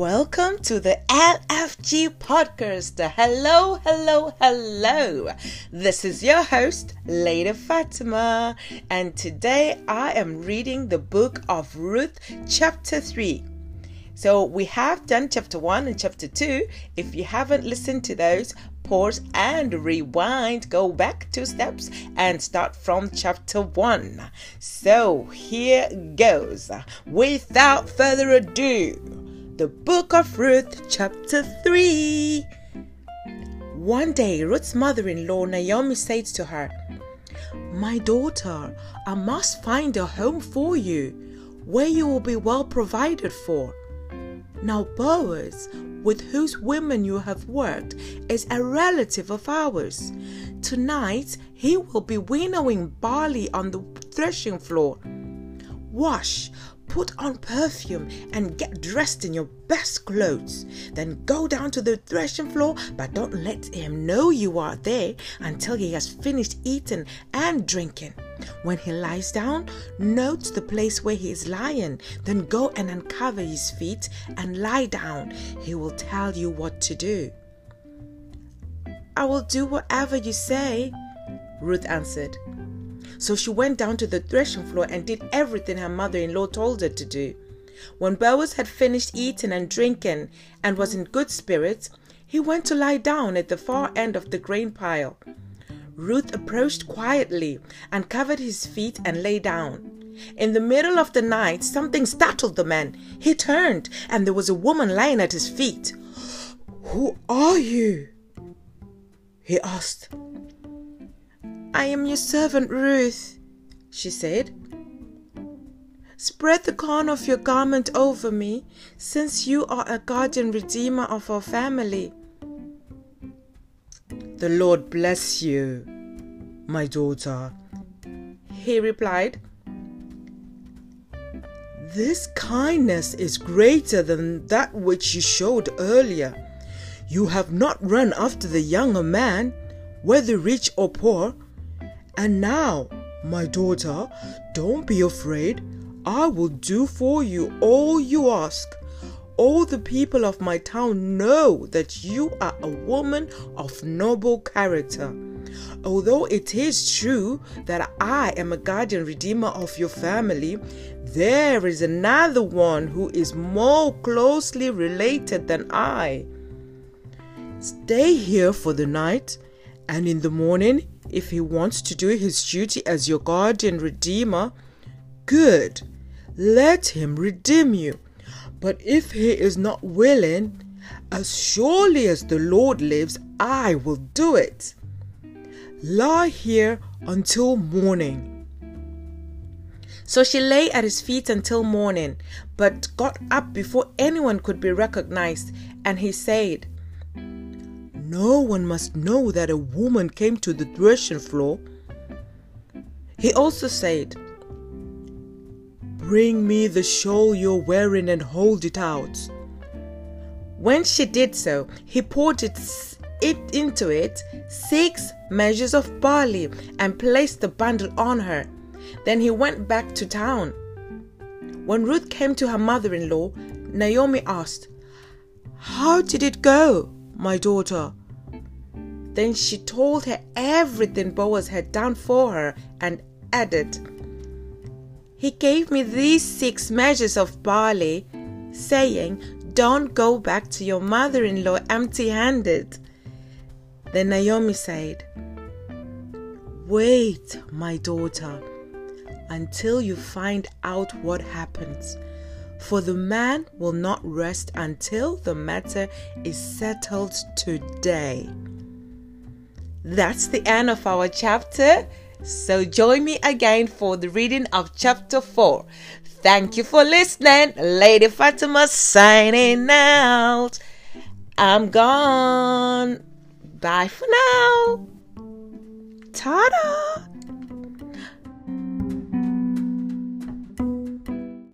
Welcome to the LFG podcast. Hello, hello, hello. This is your host, Lady Fatima, and today I am reading the book of Ruth, chapter 3. So we have done chapter 1 and chapter 2. If you haven't listened to those, pause and rewind, go back two steps and start from chapter 1. So here goes. Without further ado, the book of Ruth, chapter 3. One day, Ruth's mother in law, Naomi, said to her, My daughter, I must find a home for you where you will be well provided for. Now, Boaz, with whose women you have worked, is a relative of ours. Tonight, he will be winnowing barley on the threshing floor. Wash, put on perfume and get dressed in your best clothes. Then go down to the threshing floor, but don't let him know you are there until he has finished eating and drinking. When he lies down, note the place where he is lying. Then go and uncover his feet and lie down. He will tell you what to do. I will do whatever you say, Ruth answered. So she went down to the threshing floor and did everything her mother in law told her to do. When Boaz had finished eating and drinking and was in good spirits, he went to lie down at the far end of the grain pile. Ruth approached quietly and covered his feet and lay down. In the middle of the night, something startled the man. He turned, and there was a woman lying at his feet. Who are you? he asked. I am your servant Ruth, she said. Spread the corn of your garment over me, since you are a guardian redeemer of our family. The Lord bless you, my daughter, he replied. This kindness is greater than that which you showed earlier. You have not run after the younger man, whether rich or poor and now, my daughter, don't be afraid. I will do for you all you ask. All the people of my town know that you are a woman of noble character. Although it is true that I am a guardian redeemer of your family, there is another one who is more closely related than I. Stay here for the night, and in the morning if he wants to do his duty as your guardian redeemer, good. Let him redeem you. But if he is not willing, as surely as the Lord lives, I will do it. Lie here until morning. So she lay at his feet until morning, but got up before anyone could be recognized, and he said, no one must know that a woman came to the threshing floor. He also said, Bring me the shawl you're wearing and hold it out. When she did so, he poured it, it into it six measures of barley and placed the bundle on her. Then he went back to town. When Ruth came to her mother in law, Naomi asked, How did it go, my daughter? Then she told her everything Boaz had done for her and added, He gave me these six measures of barley, saying, Don't go back to your mother in law empty handed. Then Naomi said, Wait, my daughter, until you find out what happens. For the man will not rest until the matter is settled today. That's the end of our chapter. So join me again for the reading of chapter 4. Thank you for listening. Lady Fatima signing out. I'm gone. Bye for now. Ta da!